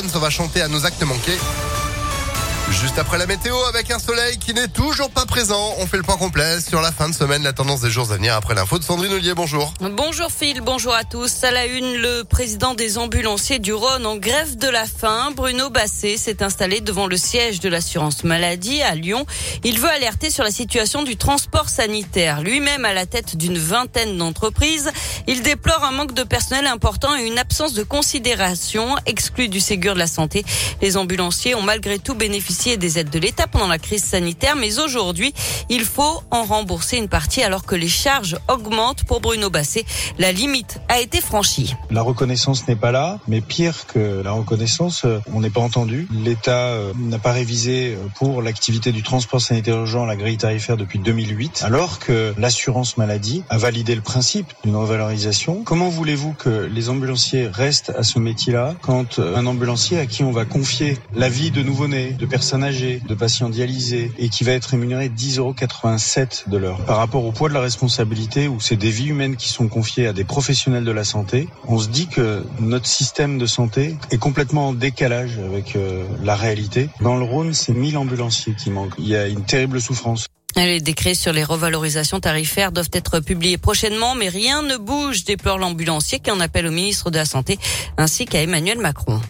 On va chanter à nos actes manqués. Juste après la météo, avec un soleil qui n'est toujours pas présent, on fait le point complet sur la fin de semaine, la tendance des jours à venir après l'info de Sandrine Ollier. Bonjour. Bonjour Phil, bonjour à tous. À la une, le président des ambulanciers du Rhône en grève de la faim, Bruno Basset, s'est installé devant le siège de l'assurance maladie à Lyon. Il veut alerter sur la situation du transport sanitaire. Lui-même à la tête d'une vingtaine d'entreprises, il déplore un manque de personnel important et une absence de considération exclue du Ségur de la santé. Les ambulanciers ont malgré tout bénéficié des aides de l'État pendant la crise sanitaire, mais aujourd'hui, il faut en rembourser une partie alors que les charges augmentent pour Bruno Basset. La limite a été franchie. La reconnaissance n'est pas là, mais pire que la reconnaissance, euh, on n'est pas entendu. L'État euh, n'a pas révisé euh, pour l'activité du transport sanitaire urgent la grille tarifaire depuis 2008, alors que l'assurance maladie a validé le principe d'une revalorisation. Comment voulez-vous que les ambulanciers restent à ce métier-là quand un ambulancier à qui on va confier la vie de nouveau-nés, de personnes personnes âgées, de patients dialysés et qui va être rémunéré 10,87 euros de l'heure. Par rapport au poids de la responsabilité où c'est des vies humaines qui sont confiées à des professionnels de la santé, on se dit que notre système de santé est complètement en décalage avec euh, la réalité. Dans le Rhône, c'est 1000 ambulanciers qui manquent. Il y a une terrible souffrance. Les décrets sur les revalorisations tarifaires doivent être publiés prochainement, mais rien ne bouge, déplore l'ambulancier qui en appelle au ministre de la Santé ainsi qu'à Emmanuel Macron.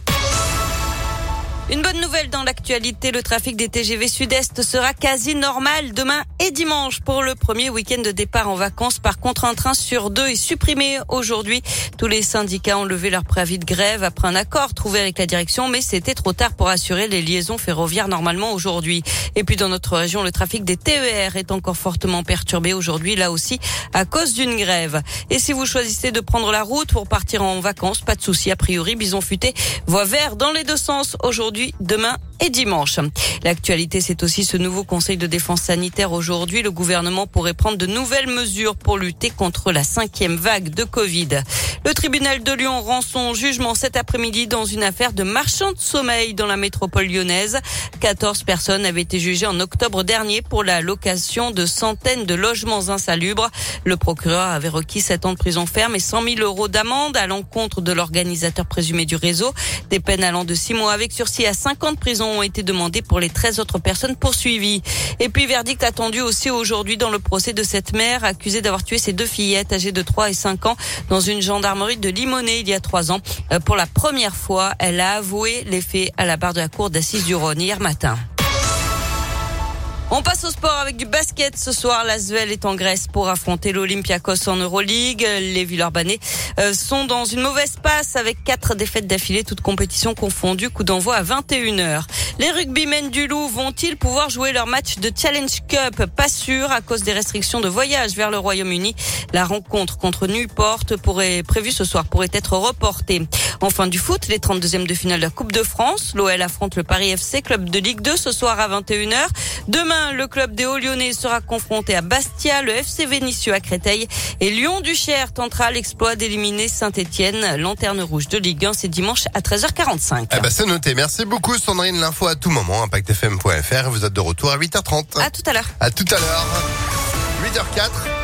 Une bonne nouvelle dans l'actualité, le trafic des TGV Sud-Est sera quasi normal demain et dimanche pour le premier week-end de départ en vacances. Par contre, un train sur deux est supprimé aujourd'hui. Tous les syndicats ont levé leur préavis de grève après un accord trouvé avec la direction, mais c'était trop tard pour assurer les liaisons ferroviaires normalement aujourd'hui. Et puis dans notre région, le trafic des TER est encore fortement perturbé aujourd'hui, là aussi, à cause d'une grève. Et si vous choisissez de prendre la route pour partir en vacances, pas de souci. A priori, Bison Futé voit vert dans les deux sens aujourd'hui demain et dimanche. L'actualité, c'est aussi ce nouveau conseil de défense sanitaire aujourd'hui. Le gouvernement pourrait prendre de nouvelles mesures pour lutter contre la cinquième vague de Covid. Le tribunal de Lyon rend son jugement cet après-midi dans une affaire de marchand de sommeil dans la métropole lyonnaise. 14 personnes avaient été jugées en octobre dernier pour la location de centaines de logements insalubres. Le procureur avait requis 7 ans de prison ferme et 100 000 euros d'amende à l'encontre de l'organisateur présumé du réseau. Des peines allant de 6 mois avec sursis à 5 ans ont été demandés pour les 13 autres personnes poursuivies. Et puis verdict attendu aussi aujourd'hui dans le procès de cette mère accusée d'avoir tué ses deux fillettes âgées de 3 et 5 ans dans une gendarmerie de Limonest il y a 3 ans. Euh, pour la première fois, elle a avoué les faits à la barre de la cour d'assises du Rhône hier matin. On passe au sport avec du basket. Ce soir, l'Asvel est en Grèce pour affronter l'Olympiakos en Euroleague. Les Villeurbanais euh, sont dans une mauvaise passe avec quatre défaites d'affilée, toutes compétitions confondues. Coup d'envoi à 21h. Les rugbymen du Loup vont-ils pouvoir jouer leur match de Challenge Cup? Pas sûr à cause des restrictions de voyage vers le Royaume-Uni. La rencontre contre Newport pourrait, prévue ce soir pourrait être reportée. Enfin du foot, les 32e de finale de la Coupe de France. L'OL affronte le Paris FC, club de Ligue 2 ce soir à 21h. Demain, le club des Hauts-Lyonnais sera confronté à Bastia, le FC Vénitieux à Créteil et Lyon-Duchère tentera l'exploit d'éliminer Saint-Etienne. Lanterne rouge de Ligue 1, c'est dimanche à 13h45. Eh ben, c'est noté. Merci beaucoup Sandrine. L'info à tout moment, impactfm.fr. Vous êtes de retour à 8h30. À tout à l'heure. À tout à l'heure. 8h04.